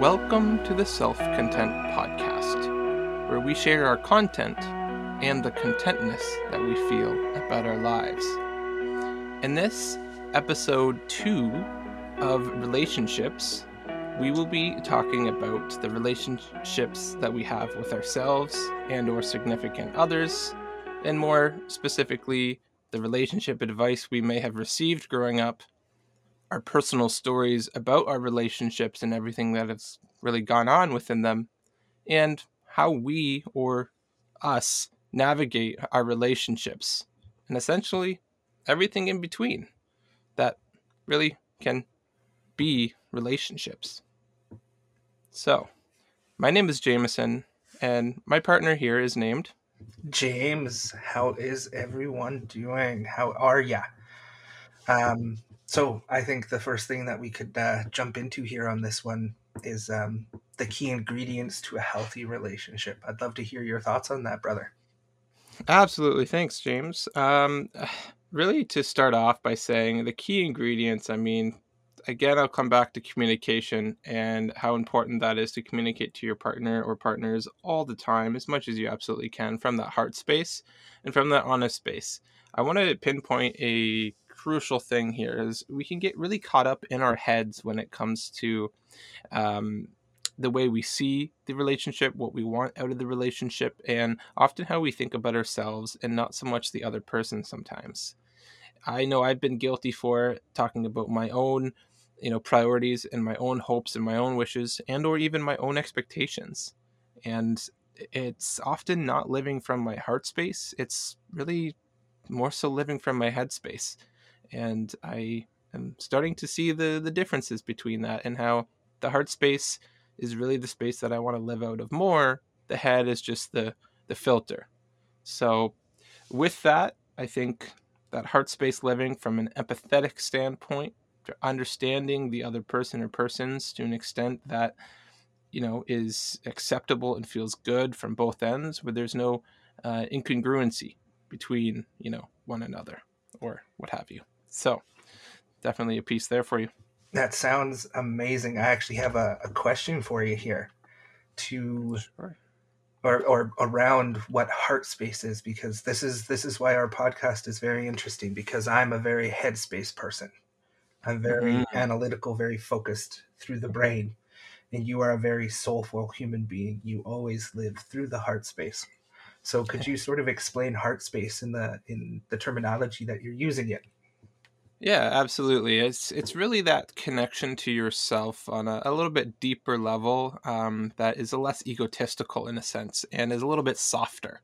Welcome to the Self Content Podcast, where we share our content and the contentness that we feel about our lives. In this episode two of relationships, we will be talking about the relationships that we have with ourselves and or significant others, and more specifically, the relationship advice we may have received growing up our personal stories about our relationships and everything that has really gone on within them, and how we or us navigate our relationships, and essentially everything in between that really can be relationships. So, my name is Jameson, and my partner here is named James. How is everyone doing? How are ya? Um, so I think the first thing that we could uh, jump into here on this one is um, the key ingredients to a healthy relationship. I'd love to hear your thoughts on that, brother. Absolutely. Thanks, James. Um, really, to start off by saying the key ingredients, I mean, again, I'll come back to communication and how important that is to communicate to your partner or partners all the time, as much as you absolutely can, from that heart space and from that honest space. I want to pinpoint a crucial thing here is we can get really caught up in our heads when it comes to um, the way we see the relationship, what we want out of the relationship, and often how we think about ourselves and not so much the other person sometimes. I know I've been guilty for talking about my own, you know, priorities and my own hopes and my own wishes and or even my own expectations. And it's often not living from my heart space. It's really more so living from my head space and I am starting to see the the differences between that and how the heart space is really the space that I want to live out of more. The head is just the the filter. So with that, I think that heart space living from an empathetic standpoint, understanding the other person or persons to an extent that you know is acceptable and feels good from both ends, where there's no uh, incongruency between you know one another or what have you. So definitely a piece there for you. That sounds amazing. I actually have a, a question for you here to sure. or, or around what heart space is because this is this is why our podcast is very interesting because I'm a very headspace person. I'm very mm-hmm. analytical, very focused through the brain. And you are a very soulful human being. You always live through the heart space. So could you sort of explain heart space in the in the terminology that you're using it? Yeah, absolutely. It's it's really that connection to yourself on a, a little bit deeper level um, that is a less egotistical in a sense and is a little bit softer,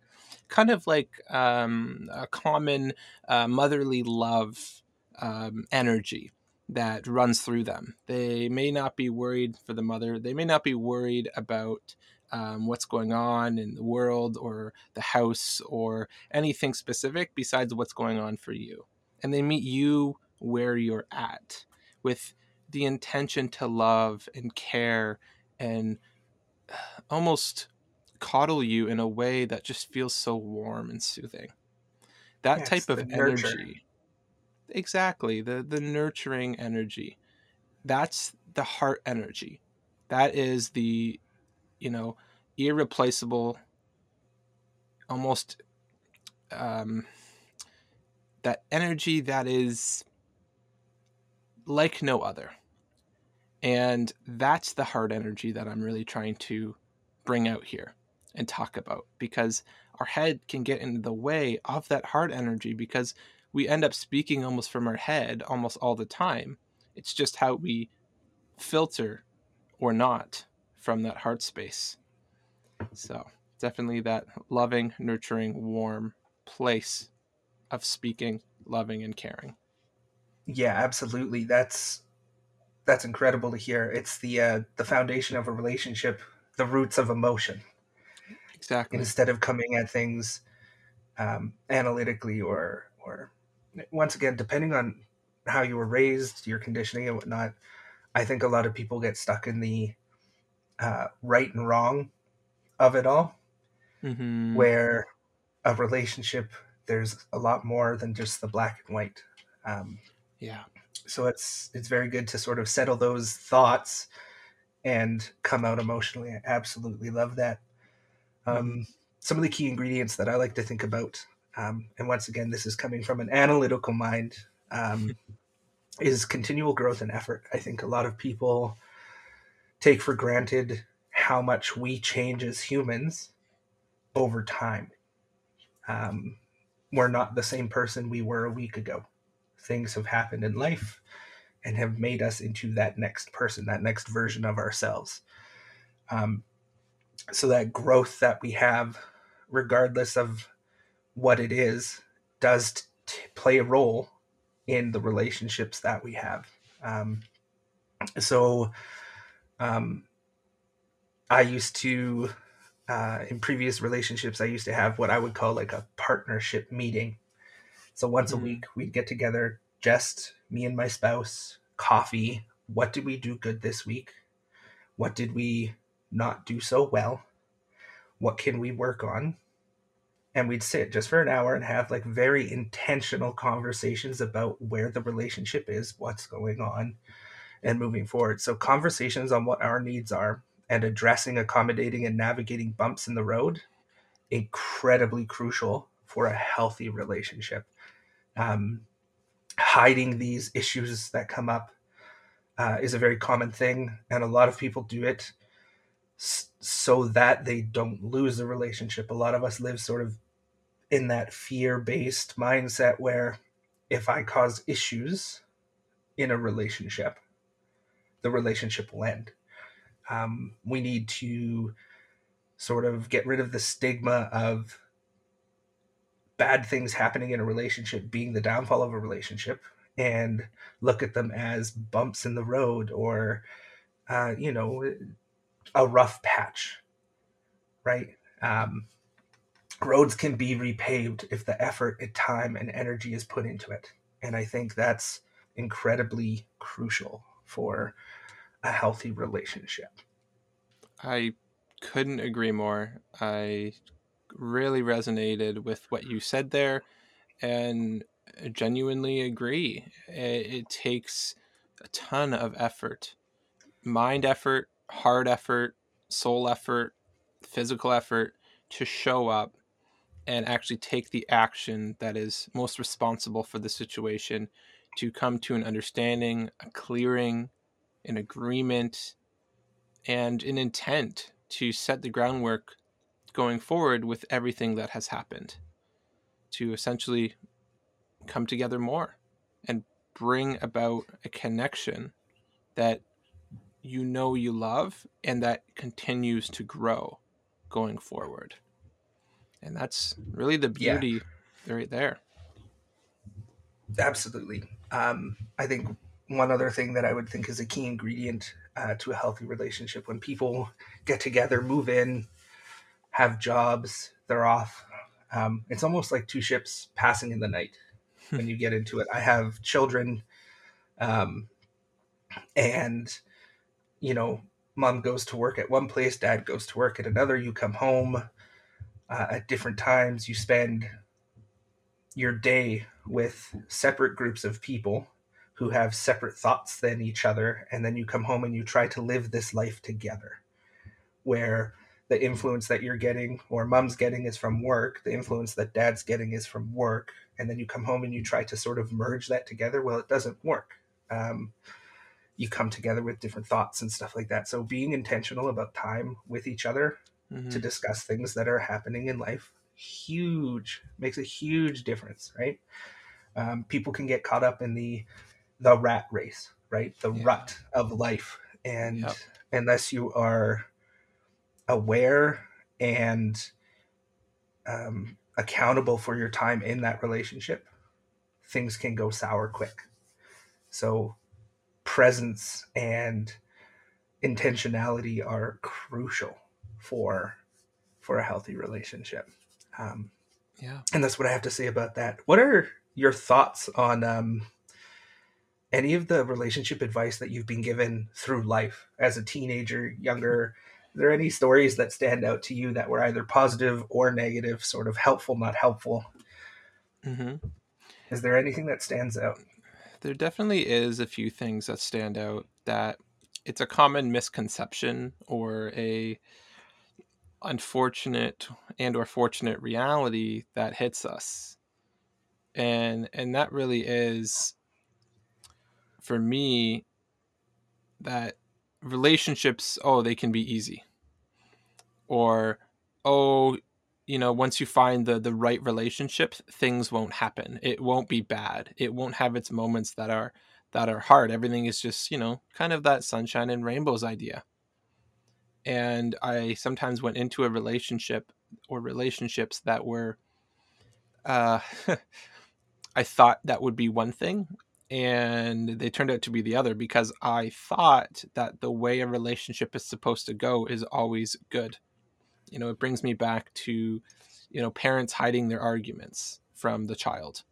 kind of like um, a common uh, motherly love um, energy that runs through them. They may not be worried for the mother. They may not be worried about um, what's going on in the world or the house or anything specific besides what's going on for you. And they meet you where you're at with the intention to love and care and almost coddle you in a way that just feels so warm and soothing. That yes, type of energy. Exactly, the the nurturing energy. That's the heart energy. That is the you know, irreplaceable almost um that energy that is like no other. And that's the heart energy that I'm really trying to bring out here and talk about because our head can get in the way of that heart energy because we end up speaking almost from our head almost all the time. It's just how we filter or not from that heart space. So, definitely that loving, nurturing, warm place of speaking, loving, and caring. Yeah, absolutely. That's that's incredible to hear. It's the uh, the foundation of a relationship, the roots of emotion. Exactly. Instead of coming at things um, analytically or or once again, depending on how you were raised, your conditioning and whatnot, I think a lot of people get stuck in the uh, right and wrong of it all, mm-hmm. where a relationship there's a lot more than just the black and white. Um, yeah. So it's it's very good to sort of settle those thoughts and come out emotionally. I absolutely love that. Um, mm-hmm. Some of the key ingredients that I like to think about, um, and once again, this is coming from an analytical mind, um, is continual growth and effort. I think a lot of people take for granted how much we change as humans over time. Um, we're not the same person we were a week ago. Things have happened in life and have made us into that next person, that next version of ourselves. Um, so that growth that we have, regardless of what it is, does t- play a role in the relationships that we have. Um, so, um, I used to, uh, in previous relationships, I used to have what I would call like a partnership meeting. So once mm-hmm. a week, we'd get together, just me and my spouse, coffee. What did we do good this week? What did we not do so well? What can we work on? And we'd sit just for an hour and have like very intentional conversations about where the relationship is, what's going on, and moving forward. So, conversations on what our needs are and addressing, accommodating, and navigating bumps in the road incredibly crucial for a healthy relationship. Um, hiding these issues that come up uh, is a very common thing, and a lot of people do it so that they don't lose the relationship. A lot of us live sort of in that fear based mindset where if I cause issues in a relationship, the relationship will end. Um, we need to sort of get rid of the stigma of bad things happening in a relationship being the downfall of a relationship and look at them as bumps in the road or uh, you know a rough patch right? Um, roads can be repaved if the effort and time and energy is put into it. And i think that's incredibly crucial for a healthy relationship. I couldn't agree more. I really resonated with what you said there and genuinely agree. It, it, takes a ton of effort mind effort, heart effort, soul effort, physical effort to show up and actually take the action that is most responsible for the situation to come to an understanding, a clearing, an agreement, and an intent to set the groundwork going forward with everything that has happened to essentially come together more and bring about a connection that you know you love and that continues to grow going forward. And that's really the beauty yeah. right there. Absolutely. Um, I think one other thing that I would think is a key ingredient uh, to a healthy relationship when people get together, move in, have jobs, they're off. Um, it's almost like two ships passing in the night when you get into it. I have children, um, and you know, mom goes to work at one place, dad goes to work at another. You come home uh, at different times. You spend your day with separate groups of people who have separate thoughts than each other, and then you come home and you try to live this life together, where the influence that you're getting or mom's getting is from work the influence that dad's getting is from work and then you come home and you try to sort of merge that together well it doesn't work um, you come together with different thoughts and stuff like that so being intentional about time with each other mm-hmm. to discuss things that are happening in life huge makes a huge difference right um, people can get caught up in the the rat race right the yeah. rut of life and yep. unless you are aware and um, accountable for your time in that relationship, things can go sour quick. So, presence and intentionality are crucial for for a healthy relationship. Um, yeah, and that's what I have to say about that. What are your thoughts on um, any of the relationship advice that you've been given through life as a teenager, younger? There any stories that stand out to you that were either positive or negative, sort of helpful, not helpful? Mm-hmm. Is there anything that stands out? There definitely is a few things that stand out that it's a common misconception or a unfortunate and or fortunate reality that hits us and and that really is for me that relationships oh they can be easy or oh you know once you find the the right relationship things won't happen. It won't be bad. It won't have its moments that are that are hard. Everything is just you know kind of that sunshine and rainbows idea. And I sometimes went into a relationship or relationships that were uh, I thought that would be one thing and they turned out to be the other because I thought that the way a relationship is supposed to go is always good. You know, it brings me back to, you know, parents hiding their arguments from the child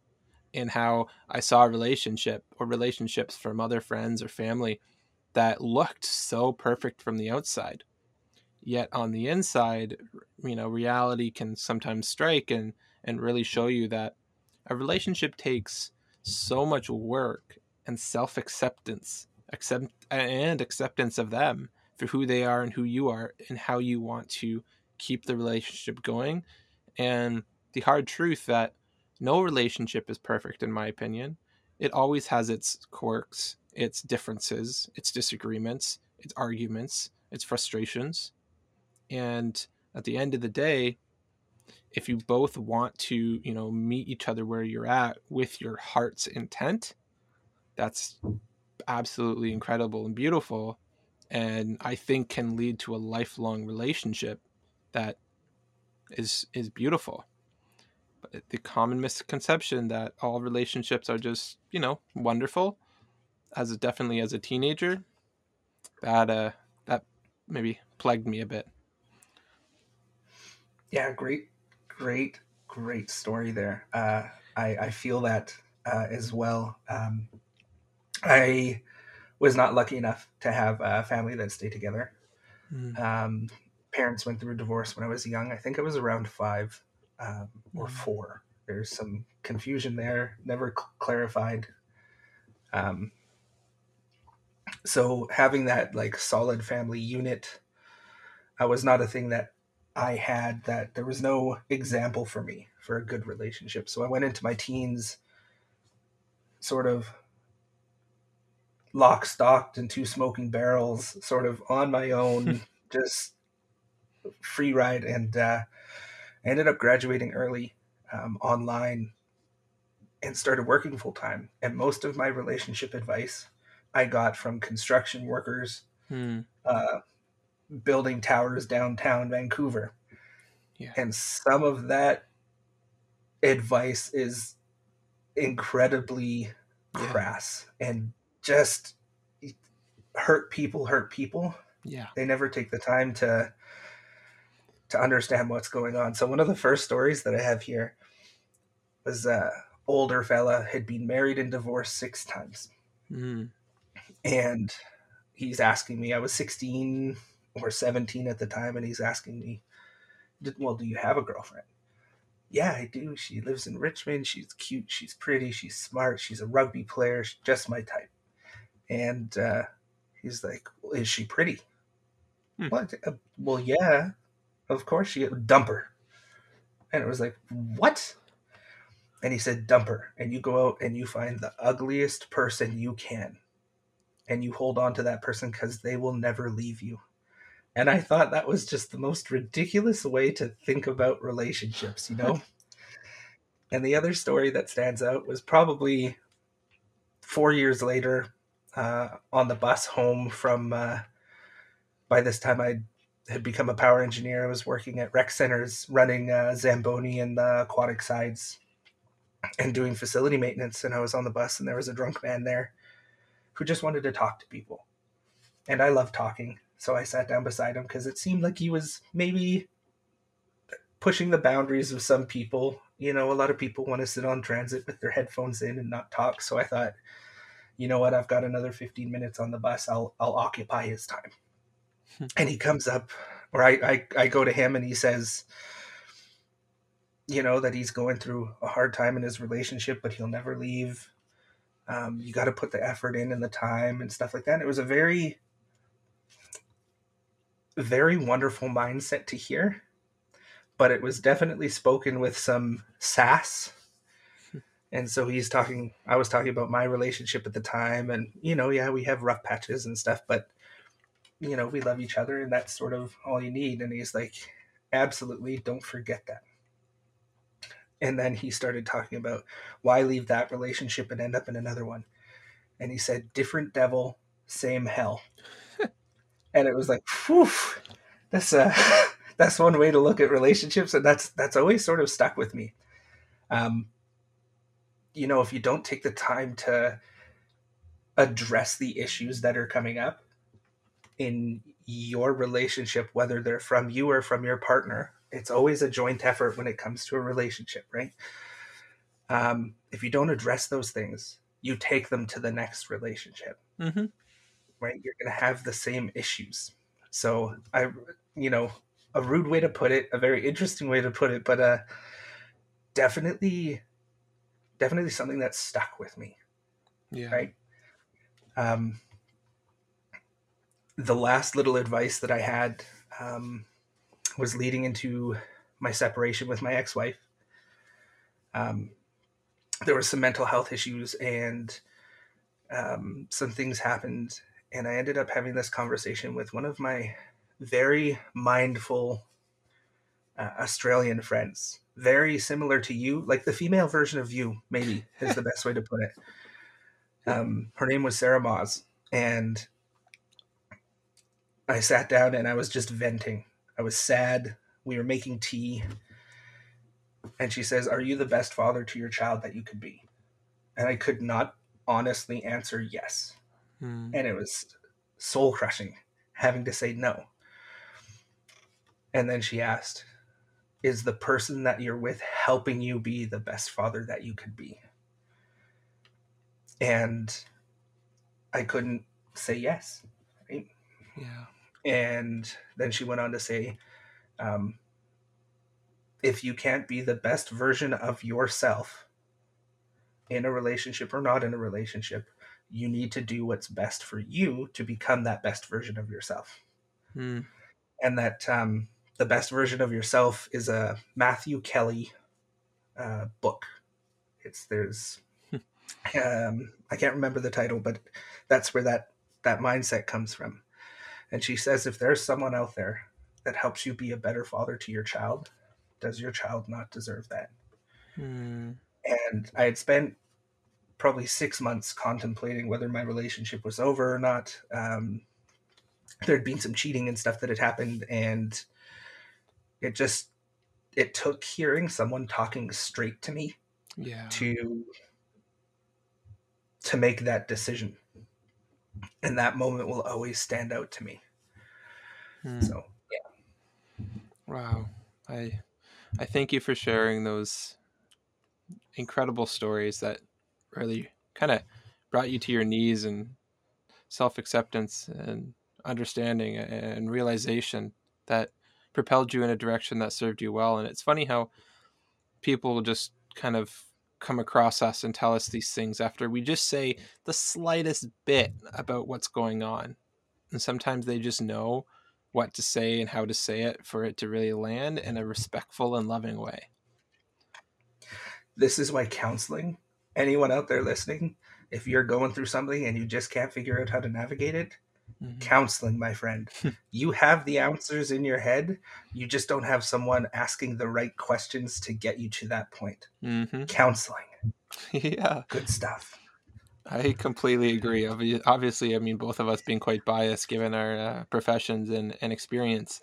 and how I saw a relationship or relationships from other friends or family that looked so perfect from the outside. Yet on the inside you know reality can sometimes strike and and really show you that a relationship takes so much work and self-acceptance accept and acceptance of them for who they are and who you are and how you want to keep the relationship going. And the hard truth that no relationship is perfect in my opinion. It always has its quirks its differences its disagreements its arguments its frustrations. And at the end of the day if you both want to you know meet each other where you're at with your heart's intent that's absolutely incredible and beautiful and i think can lead to a lifelong relationship that is is beautiful but the common misconception that all relationships are just you know wonderful as a, definitely as a teenager that uh that maybe plagued me a bit yeah, great, great, great story there. Uh, I, I feel that uh, as well. Um, I was not lucky enough to have a family that stayed together. Mm. Um, parents went through a divorce when I was young. I think I was around five um, or mm. four. There's some confusion there, never cl- clarified. Um, so having that like solid family unit uh, was not a thing that I had that there was no example for me for a good relationship. So I went into my teens sort of lock stocked and two smoking barrels, sort of on my own, just free ride, and uh, ended up graduating early um, online and started working full time. And most of my relationship advice I got from construction workers. Hmm. Uh, building towers downtown Vancouver. Yeah. And some of that advice is incredibly yeah. crass and just hurt people hurt people. Yeah. They never take the time to to understand what's going on. So one of the first stories that I have here was a older fella had been married and divorced six times. Mm. And he's asking me, I was 16 or 17 at the time, and he's asking me, Well, do you have a girlfriend? Yeah, I do. She lives in Richmond. She's cute. She's pretty. She's smart. She's a rugby player. She's just my type. And uh, he's like, well, Is she pretty? Hmm. What? Uh, well, yeah, of course she dump her. And it was like, What? And he said, dumper. And you go out and you find the ugliest person you can. And you hold on to that person because they will never leave you. And I thought that was just the most ridiculous way to think about relationships, you know? and the other story that stands out was probably four years later uh, on the bus home from, uh, by this time I had become a power engineer. I was working at rec centers running uh, Zamboni and the aquatic sides and doing facility maintenance. And I was on the bus and there was a drunk man there who just wanted to talk to people. And I love talking. So I sat down beside him because it seemed like he was maybe pushing the boundaries of some people. You know, a lot of people want to sit on transit with their headphones in and not talk. So I thought, you know what, I've got another 15 minutes on the bus. I'll I'll occupy his time. And he comes up, or I, I I go to him and he says, you know, that he's going through a hard time in his relationship, but he'll never leave. Um, you got to put the effort in and the time and stuff like that. And it was a very very wonderful mindset to hear, but it was definitely spoken with some sass. And so he's talking, I was talking about my relationship at the time. And, you know, yeah, we have rough patches and stuff, but, you know, we love each other and that's sort of all you need. And he's like, absolutely don't forget that. And then he started talking about why leave that relationship and end up in another one. And he said, different devil, same hell. and it was like, whew, that's a, that's one way to look at relationships. And that's, that's always sort of stuck with me. Um, you know, if you don't take the time to address the issues that are coming up in your relationship, whether they're from you or from your partner, it's always a joint effort when it comes to a relationship, right? Um, if you don't address those things, you take them to the next relationship, mm-hmm. right? You're going to have the same issues. So I, you know, a rude way to put it, a very interesting way to put it, but uh, definitely, definitely something that stuck with me. Yeah. Right. Um, the last little advice that I had um, was leading into my separation with my ex-wife. Um, there were some mental health issues and um, some things happened, and I ended up having this conversation with one of my very mindful uh, Australian friends, very similar to you, like the female version of you, maybe is the best way to put it. Um, her name was Sarah Moz, and I sat down and I was just venting. I was sad. We were making tea. And she says, Are you the best father to your child that you could be? And I could not honestly answer yes. Hmm. And it was soul crushing having to say no. And then she asked, Is the person that you're with helping you be the best father that you could be? And I couldn't say yes. Right? Yeah. And then she went on to say, um, if you can't be the best version of yourself in a relationship or not in a relationship, you need to do what's best for you to become that best version of yourself. Hmm. And that um, the best version of yourself is a Matthew Kelly uh, book. It's there's um, I can't remember the title, but that's where that that mindset comes from. And she says, if there's someone out there that helps you be a better father to your child, does your child not deserve that? Hmm. And I had spent probably six months contemplating whether my relationship was over or not. Um, there had been some cheating and stuff that had happened, and it just it took hearing someone talking straight to me Yeah. to to make that decision and that moment will always stand out to me Hmm. so yeah Wow. I I thank you for sharing those incredible stories that really kind of brought you to your knees and self-acceptance and understanding and realization that propelled you in a direction that served you well and it's funny how people just kind of come across us and tell us these things after we just say the slightest bit about what's going on and sometimes they just know what to say and how to say it for it to really land in a respectful and loving way. this is why counseling anyone out there listening if you're going through something and you just can't figure out how to navigate it Mhm. counseling my friend you have the answers in your head you just don't have someone asking the right questions to get you to that point Mhm. counseling yeah, good stuff I completely agree. Obviously, I mean, both of us being quite biased given our uh, professions and, and experience,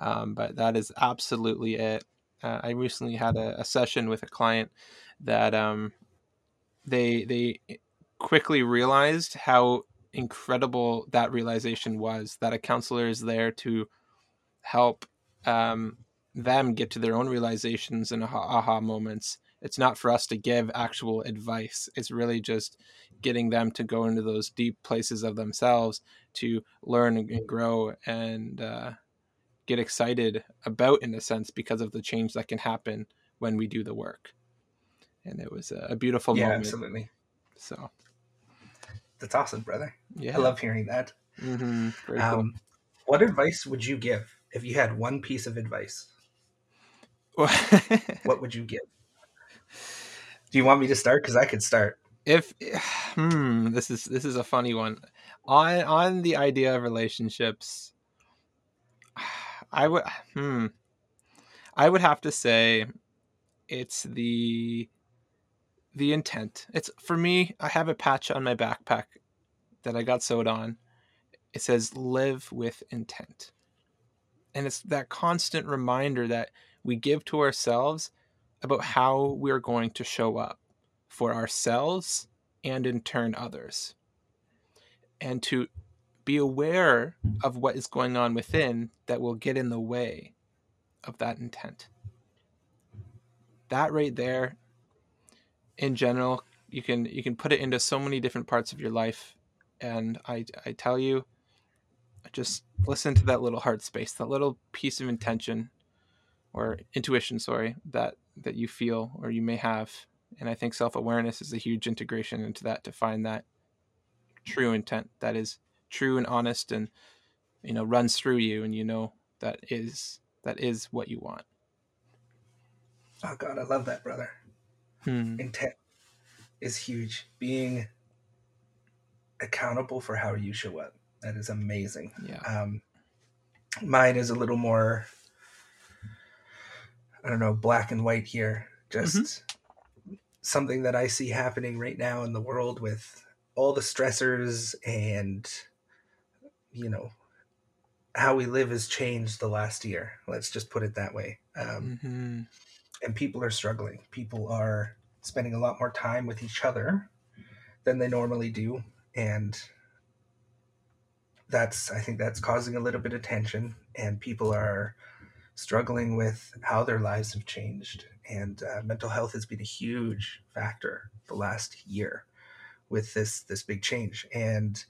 um, but that is absolutely it. Uh, I recently had a, a session with a client that um, they they quickly realized how incredible that realization was. That a counselor is there to help um, them get to their own realizations and aha, aha moments. It's not for us to give actual advice. It's really just getting them to go into those deep places of themselves to learn and grow and uh, get excited about, in a sense, because of the change that can happen when we do the work. And it was a, a beautiful yeah moment. absolutely So, that's awesome brother yeah. i love hearing that hmm Very cool. Um, what advice would you give if you had one piece of advice? what would you give? Do you want me to start? Because I could start. If hmm, this is this is a funny one. On on the idea of relationships, I would hmm, I would have to say it's the the intent. It's for me. I have a patch on my backpack that I got sewed on. It says "Live with intent," and it's that constant reminder that we give to ourselves about how we're going to show up for ourselves and in turn others, and to be aware of what is going on within that will get in the way of that intent. That right there in general you can you can put it into so many different parts of your life. And i i tell you just listen to that little heart space that little piece of intention or intuition sorry that that you feel or you may have. And i think self-awareness is a huge integration into that to find that true intent that is true and honest and you know runs through you and you know that is that is what you want. Oh god i love that brother hmm. intent is huge. Being accountable for how you show up. That is amazing. Yeah. Um, mine is a little more, I don't know, black and white here. Just mm-hmm. something that I see happening right now in the world with all the stressors and, you know, how we live has changed the last year. Let's just put it that way. Um, mm-hmm and people are struggling. People are spending a lot more time with each other than they normally do, and that's I think that's causing a little bit of tension, and people are struggling with how their lives have changed. And uh, mental health has been a huge factor the last year with this this big change, and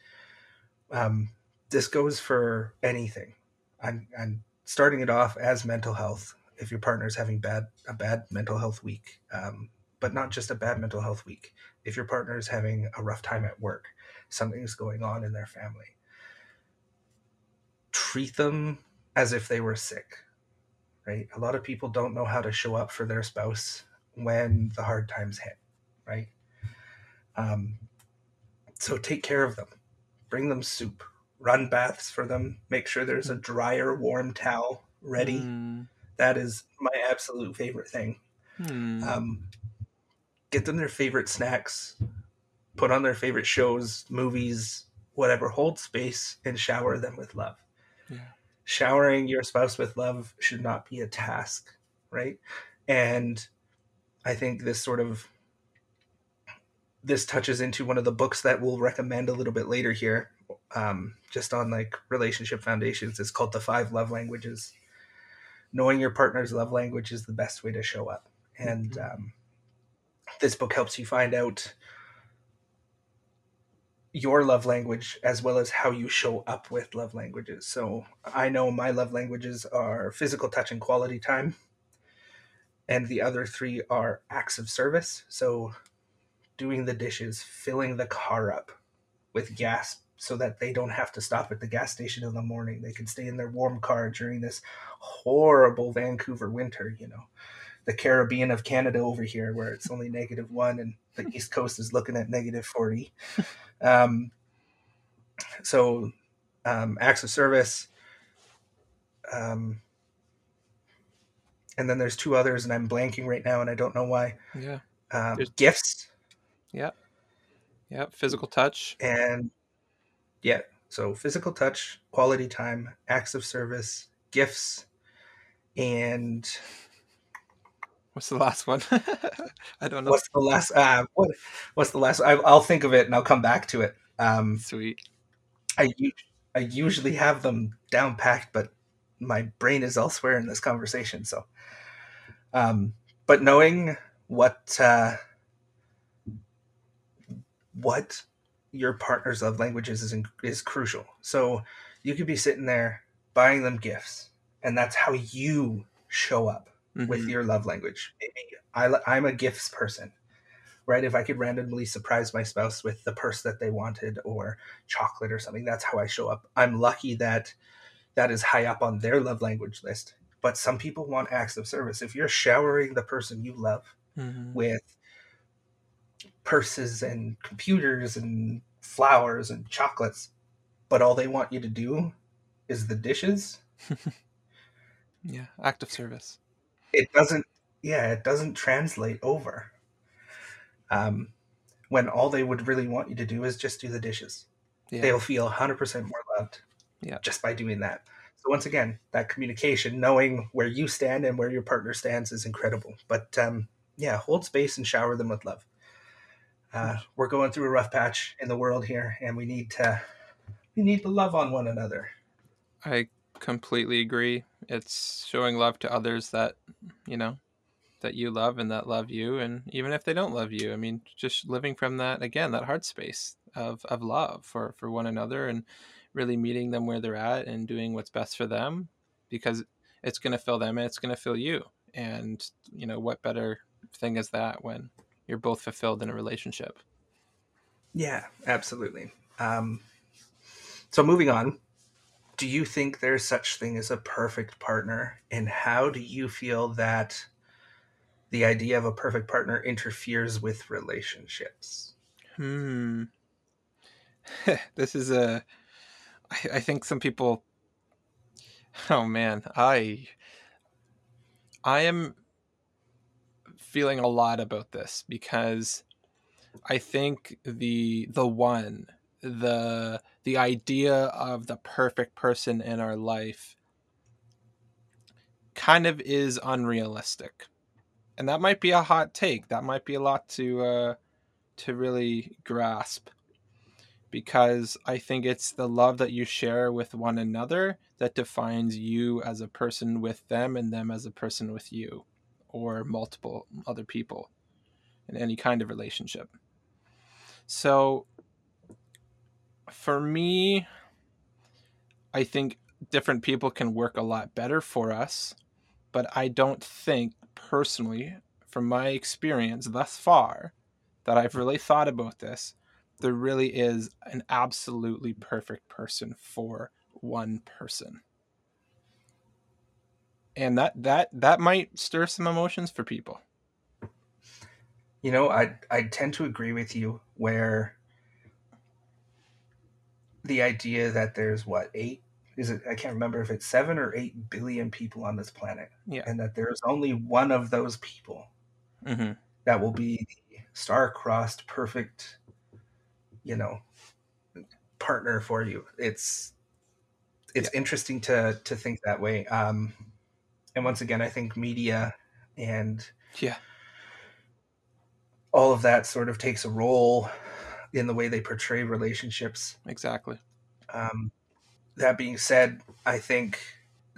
um, this goes for anything. I'm, I'm starting it off as mental health if your partner is having bad a bad mental health week, um, but not just a bad mental health week. If your partner is having a rough time at work, something's going on in their family, treat them as if they were sick. Right? A lot of people don't know how to show up for their spouse when the hard times hit. Right? Um, so take care of them. Bring them soup. Run baths for them. Make sure there's a dryer, warm towel ready. Mm that is my absolute favorite thing. Hmm. Um, get them their favorite snacks, put on their favorite shows, movies, whatever. Hold space and shower them with love. Yeah. Showering your spouse with love should not be a task, right? And I think this sort of this touches into one of the books that we'll recommend a little bit later here, um, just on like relationship foundations. It's called the Five Love Languages knowing your partner's love language is the best way to show up. And mm-hmm. um, this book helps you find out your love language as well as how you show up with love languages. So I know my love languages are physical touch and quality time. And the other three are acts of service. So doing the dishes, filling the car up with gas so that they don't have to stop at the gas station in the morning. They can stay in their warm car during this horrible Vancouver winter, you know. The Caribbean of Canada over here, where it's only negative one, and the East Coast is looking at negative 40. Um, so, um, acts of service. Um, and then there's two others, and I'm blanking right now, and I don't know why. Yeah. Um, gifts. Yep. Yep. Physical touch. And yeah. So physical touch, quality time, acts of service, gifts, and what's the last one? I don't know. What's the last? Uh, what? What's the last? I, will think of it and I'll come back to it. Um, Sweet. I I usually have them down packed, but my brain is elsewhere in this conversation. So, um, but knowing what uh, what your partner's love languages is is crucial. So you could be sitting there buying them gifts, and that's how you show up mm-hmm. with your love language. Maybe I, I'm a gifts person, right? If I could randomly surprise my spouse with the purse that they wanted or chocolate or something, that's how I show up. I'm lucky that that is high up on their love language list. But some people want acts of service. If you're showering the person you love mm-hmm. with purses and computers and flowers and chocolates, but all they want you to do is the dishes. yeah, act of service. It doesn't yeah, it doesn't translate over. Um, when all they would really want you to do is just do the dishes. Yeah. They'll feel 100% more loved yeah. just by doing that. So once again, that communication, knowing where you stand and where your partner stands is incredible. But um, yeah, hold space and shower them with love. Uh, we're going through a rough patch in the world here, and we need to we need to love on one another. I completely agree. It's showing love to others that you know that you love and that love you and even if they don't love you i mean just living from that again that heart space of of love for for one another and really meeting them where they're at and doing what's best for them because it's going to fill them and it's going to fill you and you know what better thing is that when you're both fulfilled in a relationship. Yeah absolutely. Um so moving on do you think there's such thing as a perfect partner? And how do you feel that the idea of a perfect partner interferes with relationships? Hmm. This is a I, I think some people oh man i i am feeling a lot about this because i think the the one the the idea of the perfect person in our life kind of is unrealistic. And that might be a hot take. That might be a lot to uh to really grasp because I think it's the love that you share with one another that defines you as a person with them and them as a person with you or multiple other people in any kind of relationship. So for me, I think different people can work a lot better for us, but I don't think personally, from my experience thus far, that I've really thought about this there really is an absolutely perfect person for one person and that that that might stir some emotions for people you know i i tend to agree with you where the idea that there's what eight is it i can't remember if it's seven or eight billion people on this planet yeah and that there's only one of those people mm-hmm. that will be the star-crossed perfect you know partner for you it's it's yeah. interesting to to think that way um and once again i think media and yeah all of that sort of takes a role in the way they portray relationships exactly um that being said i think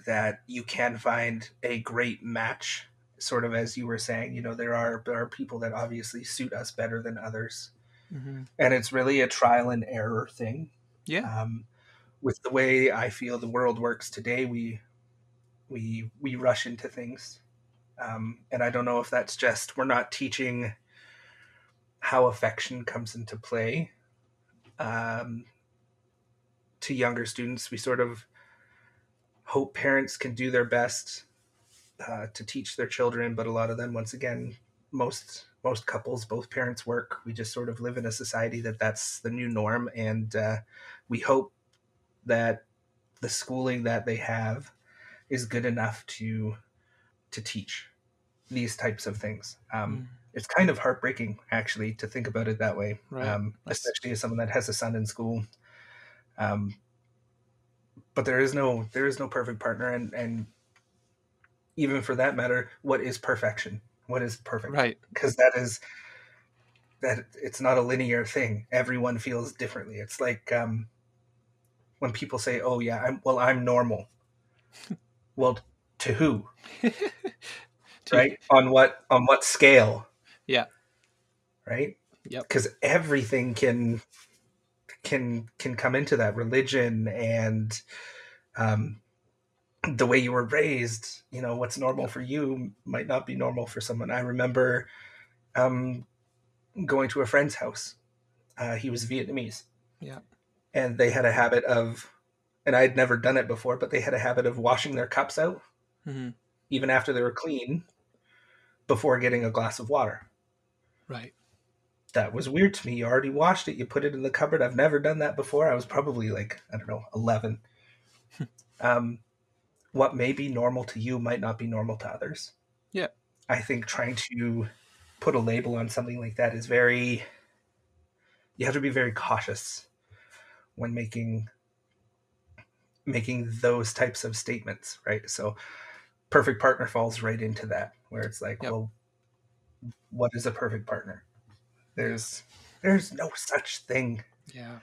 that you can find a great match sort of as you were saying you know there are there are people that obviously suit us better than others mm-hmm. and it's really a trial and error thing. Yeah. Um, with the way I feel the world works today, we we we rush into things, um, and I don't know if that's just we're not teaching how affection comes into play um, to younger students. We sort of hope parents can do their best uh, to teach their children, but a lot of them, once again, most most couples, both parents work. We just sort of live in a society that that's the new norm, and uh, we hope that the schooling that they have is good enough to to teach these types of things. Um, mm. It's kind of heartbreaking, actually, to think about it that way, right. um, especially as someone that has a son in school. Um, but there is no there is no perfect partner, and and even for that matter, what is perfection? what is perfect right because that is that it's not a linear thing everyone feels differently it's like um when people say oh yeah i'm well i'm normal well to who right on what on what scale yeah right yep because everything can can can come into that religion and um the way you were raised, you know, what's normal for you might not be normal for someone. I remember um, going to a friend's house. Uh, he was Vietnamese. Yeah. And they had a habit of and I had never done it before, but they had a habit of washing their cups out Mm-hmm. even after they were clean before getting a glass of water. Right. That was weird to me. You already washed it, you put it in the cupboard. I've never done that before. I was probably like, I don't know, 11. um, what may be normal to you might not be normal to others. Yeah. I think trying to put a label on something like that is very, you have to be very cautious when making making those types of statements right so perfect partner falls right into that where it's like Yep. well what is a perfect partner there's there's no such thing Yeah.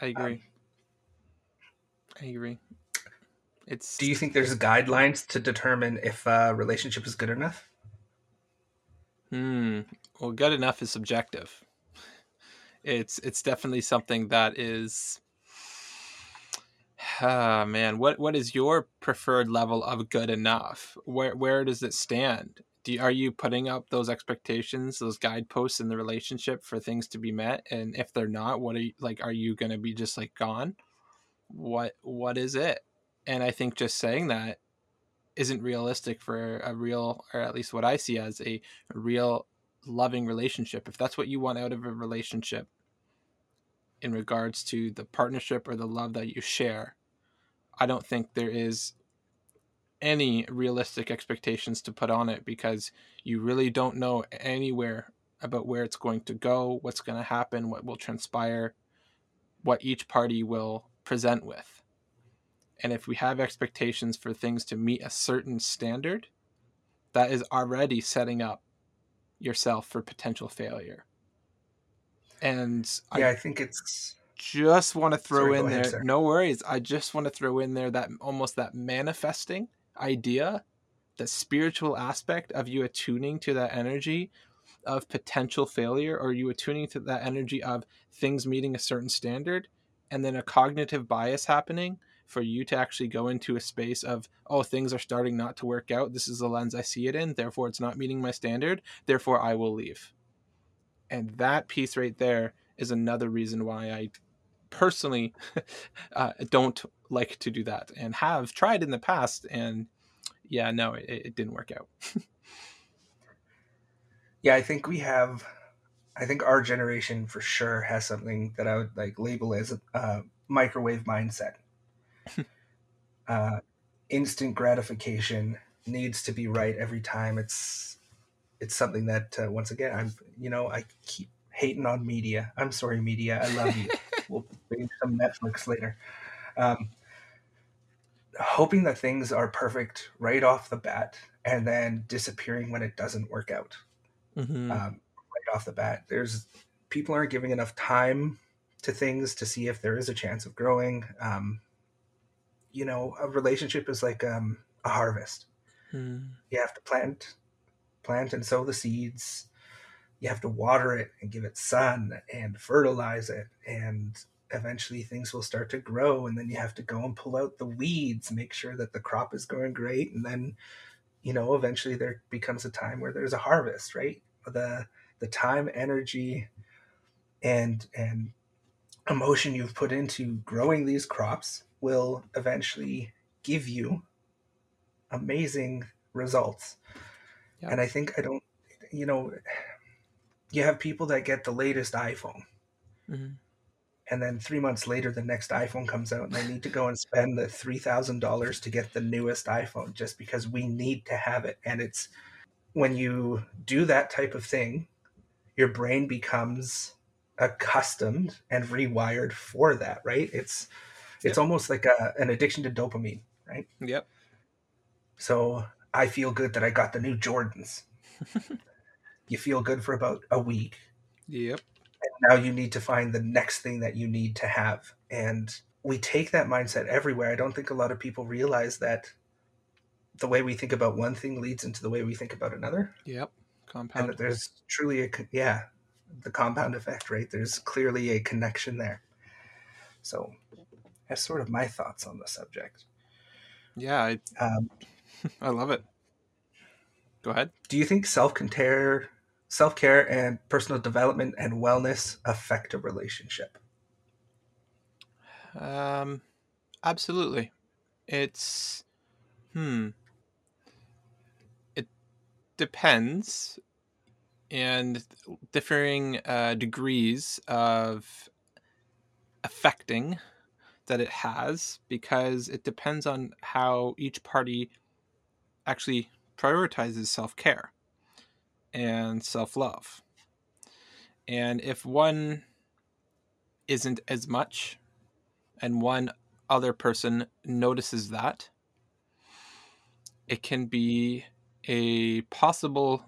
I agree. I agree. It's do you think there's guidelines to determine if a relationship is good enough Hmm. Well, good enough is subjective. It's it's definitely something that is. Ah man, what what is your preferred level of good enough? Where where does it stand? Do you, are you putting up those expectations, those guideposts in the relationship for things to be met? And if they're not, what are you like? Are you going to be just like gone? What what is it? And I think just saying that isn't realistic for a real, or at least what I see as a real loving relationship. If that's what you want out of a relationship in regards to the partnership or the love that you share, I don't think there is any realistic expectations to put on it because you really don't know anywhere about where it's going to go, what's going to happen, what will transpire, what each party will present with. And if we have expectations for things to meet a certain standard, that is already setting up yourself for potential failure. And yeah I i think it's just want to throw Sorry, in there, sir. no worries. I just want to throw in there that almost that manifesting idea, the spiritual aspect of you attuning to that energy of potential failure, or you attuning to that energy of things meeting a certain standard, and then a cognitive bias happening for you to actually go into a space of oh things are starting not to work out this is the lens i see it in therefore it's not meeting my standard therefore i will leave and that piece right there is another reason why i personally uh, don't like to do that and have tried in the past and yeah no it, it didn't work out. Yeah i think we have i think our generation for sure has something that i would like label as a uh, microwave mindset. Uh, instant gratification needs to be right every time. It's it's something that uh, once again i'm you know i keep hating on media. I'm sorry media. I love you we'll binge some netflix later um, hoping that things are perfect right off the bat and then disappearing when it doesn't work out mm-hmm. um, right off the bat. There's people aren't giving enough time to things to see if there is a chance of growing. Um, you know, a relationship is like um, a harvest. Mm. You have to plant, plant and sow the seeds. You have to water it and give it sun and fertilize it, and eventually things will start to grow. And then you have to go and pull out the weeds, make sure that the crop is going great, and then you know eventually there becomes a time where there's a harvest, right? The the time, energy, and and emotion you've put into growing these crops will eventually give you amazing results. Yep. And I think I don't, you know, you have people that get the latest iPhone, Mhm. and then three months later, the next iPhone comes out, and they need to go and spend the three thousand dollars to get the newest iPhone just because we need to have it. And it's when you do that type of thing, your brain becomes accustomed and rewired for that. Right? It's it's almost like a, an addiction to dopamine. Right? Yep. So I feel good that I got the new Jordans. you feel good for about a week. Yep. Now you need to find the next thing that you need to have. And we take that mindset everywhere. I don't think a lot of people realize that the way we think about one thing leads into the way we think about another. Yep. Compound. And that there's truly a, yeah, the compound effect, right? There's clearly a connection there. So that's sort of my thoughts on the subject. Yeah, I, Um, I love it. Go ahead. do you think self-care self-care and personal development and wellness affect a relationship Um, Absolutely. It's hmm. It depends and differing uh, degrees of affecting that it has because it depends on how each party actually prioritizes self-care and self-love. And if one isn't as much and one other person notices that, it can be a possible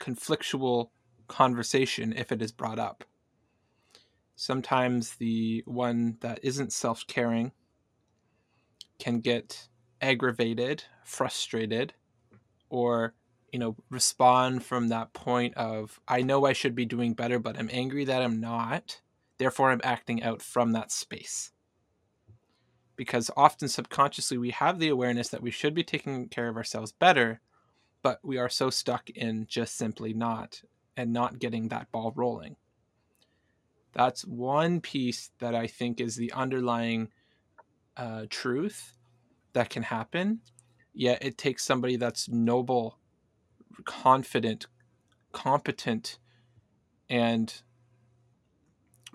conflictual conversation if it is brought up. Sometimes the one that isn't self caring can get aggravated, frustrated, or you know respond from that point of i know i should be doing better but i'm angry that i'm not. Therefore i'm acting out from that space. Because often subconsciously we have the awareness that we should be taking care of ourselves better but we are so stuck in just simply not and not getting that ball rolling. That's one piece that i think is the underlying uh, truth that can happen. Yet it takes somebody that's noble confident competent and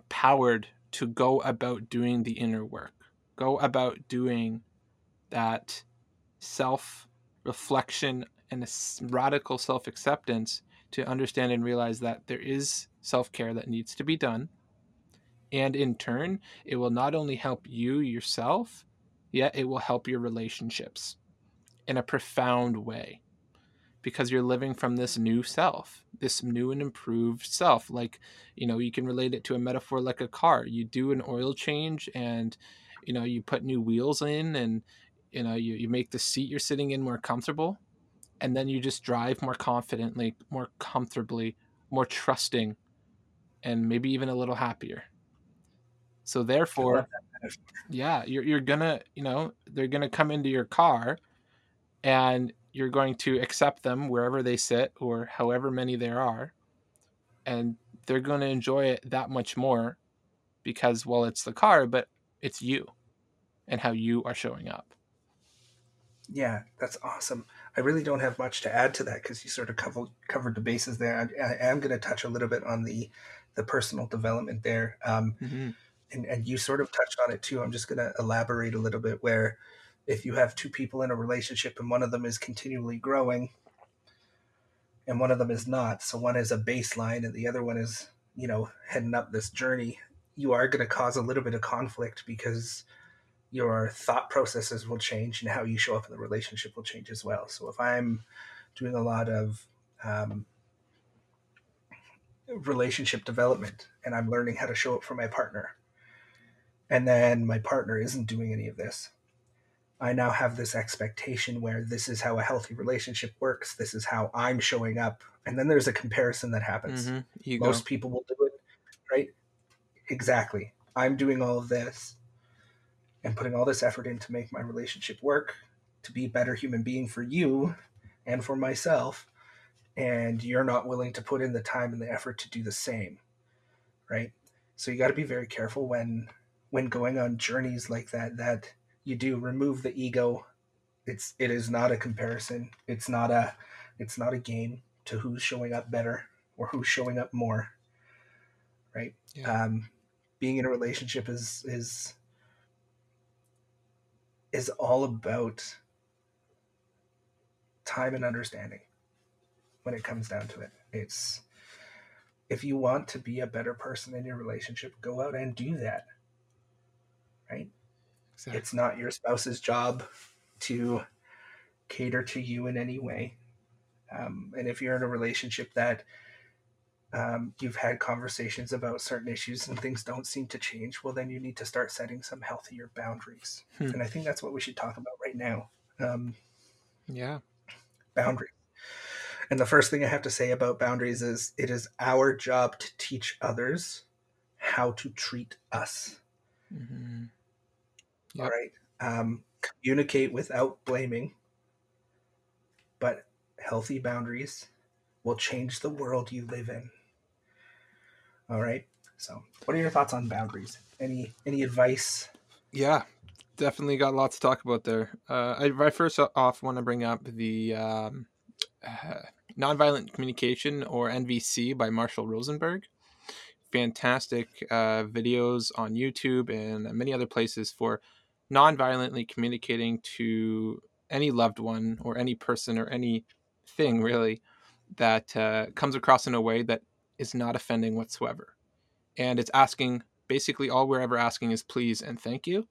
powered to go about doing the inner work go about doing that self reflection and radical self acceptance to understand and realize that there is self care that needs to be done. And in turn, it will not only help you yourself, yet it will help your relationships in a profound way because you're living from this new self, this new and improved self. Like, you know, you can relate it to a metaphor like a car. You do an oil change and, you know, you put new wheels in and, you know, you, you make the seat you're sitting in more comfortable and then you just drive more confidently, more comfortably, more trusting, and maybe even a little happier. So therefore, yeah, you're you're gonna, you know, they're gonna come into your car, and you're going to accept them wherever they sit or however many there are, and they're going to enjoy it that much more because well, it's the car, but it's you, and how you are showing up. Yeah, that's awesome. I really don't have much to add to that because you sort of covered covered the bases there. I, I am going to touch a little bit on the the personal development there, um, mm-hmm. and and you sort of touched on it too. I'm just going to elaborate a little bit where if you have two people in a relationship and one of them is continually growing and one of them is not, so one is a baseline and the other one is you know heading up this journey, you are going to cause a little bit of conflict because your thought processes will change and how you show up in the relationship will change as well. So if I'm doing a lot of um, relationship development and I'm learning how to show up for my partner, and then my partner isn't doing any of this, I now have this expectation where this is how a healthy relationship works. This is how I'm showing up. And then there's a comparison that happens. Mm-hmm. Most people will do it, right? Exactly. I'm doing all of this and putting all this effort in to make my relationship work, to be a better human being for you and for myself, and you're not willing to put in the time and the effort to do the same, right? So you got to be very careful when when going on journeys like that that you do remove the ego. It's it is not a comparison. It's not a it's not a game to who's showing up better or who's showing up more, right? Yeah. Um, being in a relationship is is is all about time and understanding when it comes down to it. It's if you want to be a better person in your relationship, go out and do that. Right? Exactly. It's not your spouse's job to cater to you in any way. Um, and if you're in a relationship that um, you've had conversations about certain issues and things don't seem to change, well, then you need to start setting some healthier boundaries. Hmm. And I think that's what we should talk about right now. Um, yeah. Boundaries. And the first thing I have to say about boundaries is it is our job to teach others how to treat us. Mm-hmm. Yep. All right. Um, communicate without blaming, but healthy boundaries will change the world you live in. All right. So, what are your thoughts on boundaries? Any any advice? Yeah, definitely got lots to talk about there. Uh, I, I first off want to bring up the um, uh, Nonviolent Communication or NVC by Marshall Rosenberg. Fantastic uh, videos on YouTube and many other places for non-violently communicating to any loved one or any person or any thing really that uh, comes across in a way that is not offending whatsoever. And it's asking basically all we're ever asking is please and thank you.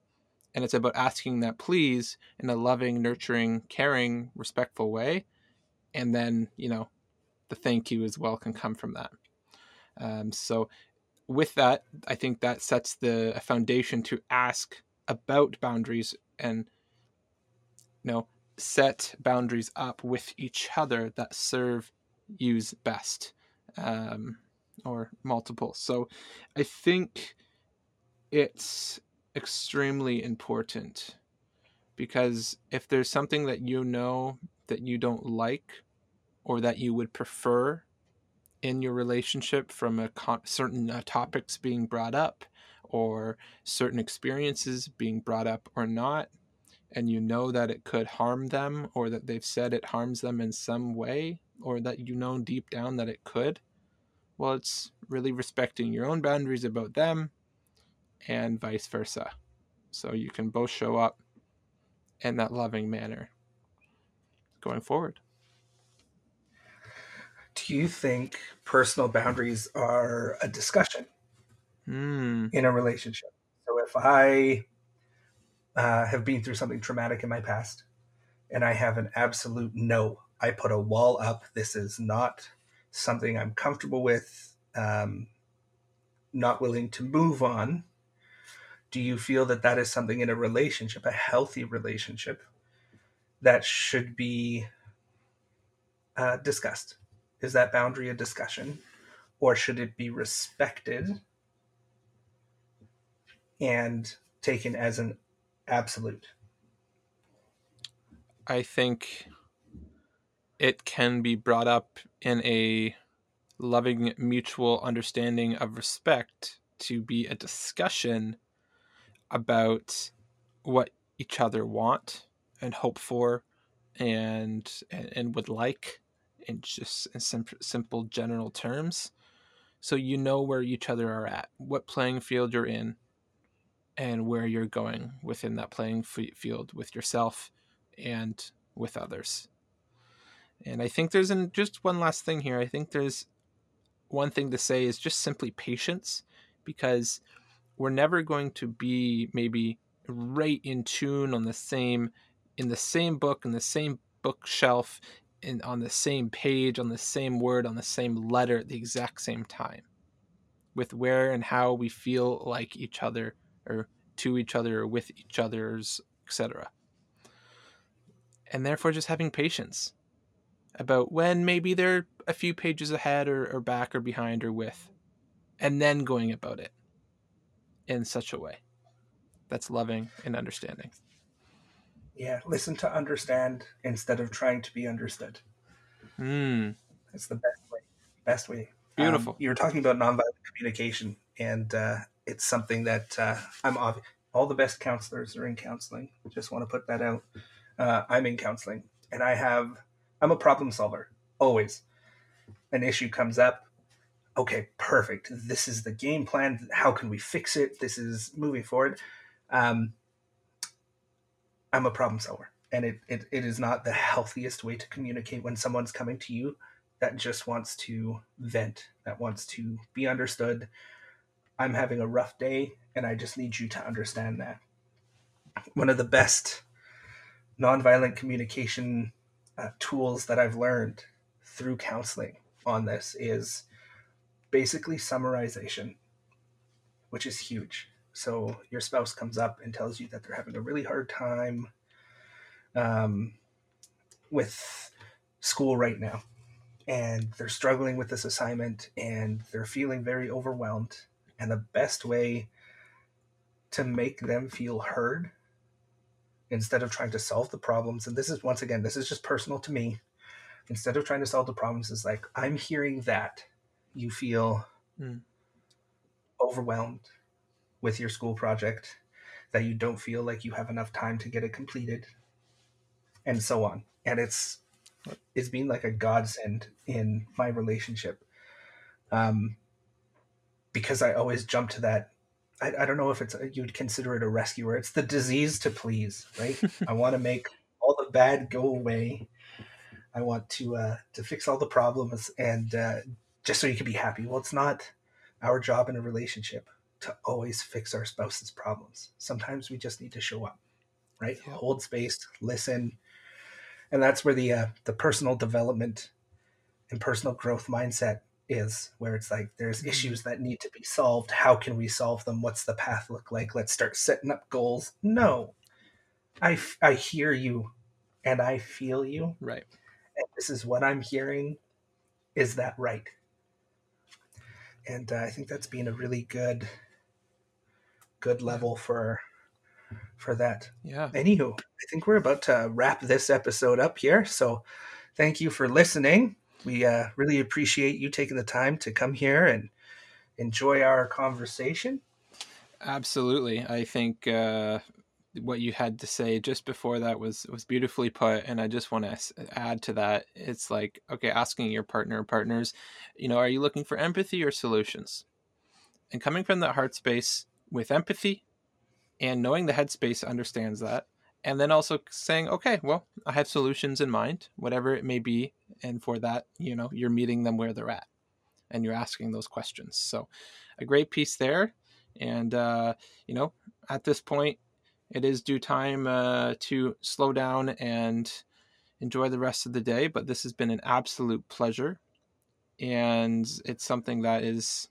And it's about asking that please in a loving, nurturing, caring, respectful way. And then, you know, the thank you as well can come from that. Um, so, with that, I think that sets the foundation to ask about boundaries and, you know, set boundaries up with each other that serve use best um, or multiple. So I think it's extremely important because if there's something that you know that you don't like or that you would prefer in your relationship from a con- certain uh, topics being brought up or certain experiences being brought up or not and you know that it could harm them or that they've said it harms them in some way or that you know deep down that it could well it's really respecting your own boundaries about them and vice versa. So you can both show up in that loving manner going forward. Do you think personal boundaries are a discussion mm. in a relationship so if i uh, have been through something traumatic in my past and I have an absolute no. I put a wall up. This is not something I'm comfortable with, um, not willing to move on. Do you feel that that is something in a relationship, a healthy relationship, that should be uh, discussed? Is that boundary a discussion? Or should it be respected and taken as an absolute. I think it can be brought up in a loving mutual understanding of respect to be a discussion about what each other want and hope for and and, would like in just in sim- simple general terms so you know where each other are at what playing field you're in and where you're going within that playing field with yourself and with others. And I think there's an, just one last thing here. I think there's one thing to say is just simply patience because we're never going to be maybe right in tune on the same in the same book in the same bookshelf in on the same page on the same word on the same letter at the exact same time with where and how we feel like each other or to each other or with each other's, etc. And therefore, just having patience about when maybe they're a few pages ahead or, or back or behind or with, and then going about it in such a way that's loving and understanding. Yeah, listen to understand instead of trying to be understood. Mm. That's the best way. Best way. Beautiful. Um, you were talking about nonviolent communication, and uh, it's something that uh, I'm. All the best counselors are in counseling. Just want to put that out. Uh, I'm in counseling, and I have. I'm a problem solver always. An issue comes up. Okay, perfect. This is the game plan. How can we fix it? This is moving forward. Um, I'm a problem solver, and it, it, it is not the healthiest way to communicate when someone's coming to you that just wants to vent, that wants to be understood, I'm having a rough day and I just need you to understand that. One of the best nonviolent communication uh, tools that I've learned through counseling on this is basically summarization, which is huge. So your spouse comes up and tells you that they're having a really hard time um, with school right now, and they're struggling with this assignment, and they're feeling very overwhelmed and the best way to make them feel heard instead of trying to solve the problems and this is once again this is just personal to me instead of trying to solve the problems is like i'm hearing that you feel mm. overwhelmed with your school project that you don't feel like you have enough time to get it completed, and so on. And it's it's been like a godsend in my relationship, um, because I always jump to that. I, I don't know if it's you'd consider it a rescuer. It's the disease to please, right? I want to make all the bad go away. I want to uh, to fix all the problems and uh, just so you can be happy. Well, it's not our job in a relationship to always fix our spouse's problems. Sometimes we just need to show up, right? Yeah. Hold space, listen, and that's where the uh, the personal development and personal growth mindset is, where it's like there's mm-hmm. issues that need to be solved. How can we solve them? What's the path look like? Let's start setting up goals. No, I I hear you, and I feel you. Right. And this is what I'm hearing. Is that right? And uh, I think that's been a really good good level for for that. Yeah. Anywho, I think we're about to wrap this episode up here. So thank you for listening. We uh, really appreciate you taking the time to come here and enjoy our conversation. Absolutely. I think uh, what you had to say just before that was was beautifully put and i just want to add to that it's like okay asking your partner or partners you know are you looking for empathy or solutions and coming from that heart space with empathy and knowing the headspace understands that and then also saying okay well i have solutions in mind whatever it may be and for that you know you're meeting them where they're at and you're asking those questions so a great piece there and uh, you know at this point it is due time uh, to slow down and enjoy the rest of the day but this has been an absolute pleasure and it's something that is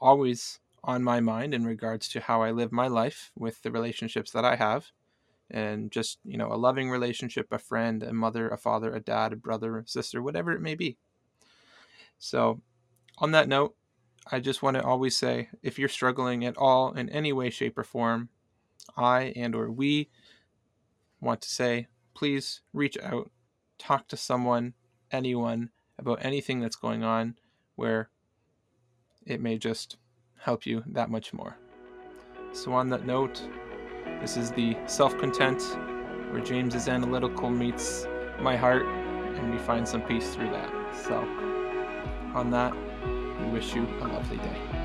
always on my mind in regards to how I live my life with the relationships that I have. And just, you know, a loving relationship, a friend, a mother, a father, a dad, a brother, a sister, whatever it may be. So, on that note, I just want to always say if you're struggling at all in any way, shape, or form, I and or we want to say please reach out, talk to someone, anyone about anything that's going on where it may just help you that much more. So, on that note, this is the self content where James's analytical meets my heart, and we find some peace through that. So, on that, we wish you a lovely day.